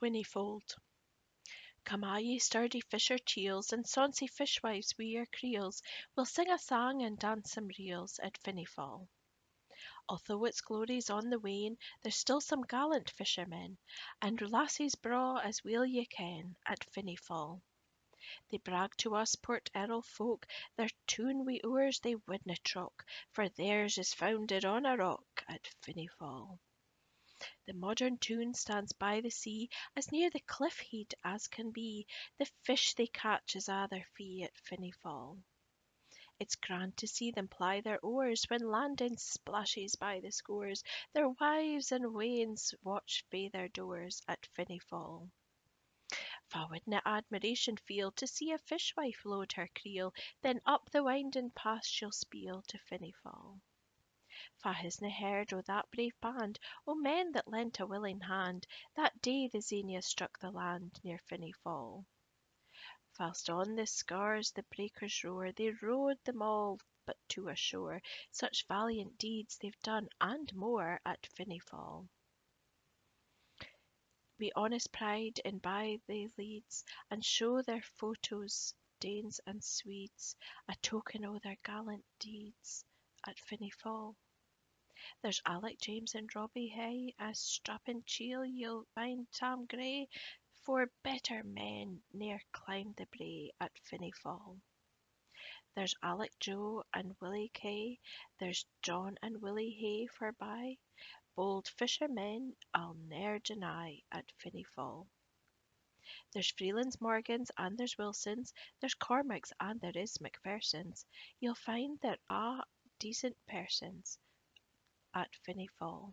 Whinnyfold. Come a ye sturdy fisher chiels, And sonsy fishwives wi' your creels, We'll sing a sang and dance some reels At Whinnyfold. Although its glory's on the wane, There's still some gallant fishermen, And lassies braw as weel ye ken, At Whinnyfold. They brag to us Port Erroll folk, Their tune wi' oars they wadna trock, For theirs is founded on a rock At Whinnyfold. The modern tune stands by the sea, As near the cliff head as can be, The fish they catch is a' their fee At Whinnyfold. It's grand to see them ply their oars, When landing splashes by the scores, Their wives and weans watch frae their doors At Whinnyfold. Fa wadna admiration feel To see a fishwife load her creel, Then up the winding path she'll speel To Whinnyfold. Fa hasna heard o' that brave band O men that lent a willing hand That day the Xenia struck the land Near Whinnyfold. Whilst on the scars the breakers roar, They rowed them all but to a shore, Such valiant deeds they've done and more At Whinnyfold. Wi' honest pride in by they leads, And show their photos Danes and Swedes, A token o' their gallant deeds At Whinnyfold. There's Alec, James and Robbie Hay, A strapping chiel ye'll find Tam Gray, For better men ne'er climbed the brae At Whinnyfold. There's Alec Joe and Willie Kay, There's John and Willie Hay forby, Bold fishermen I'll ne'er deny At Whinnyfold. There's Freelands, Morgans, and there's Wilsons, There's Cormacs and there is Macphersons, You'll find there are decent persons At Whinnyfold.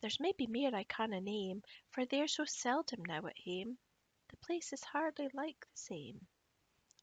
There's maybe mair I canna name, For they're so seldom now at hame, The place is hardly like the same.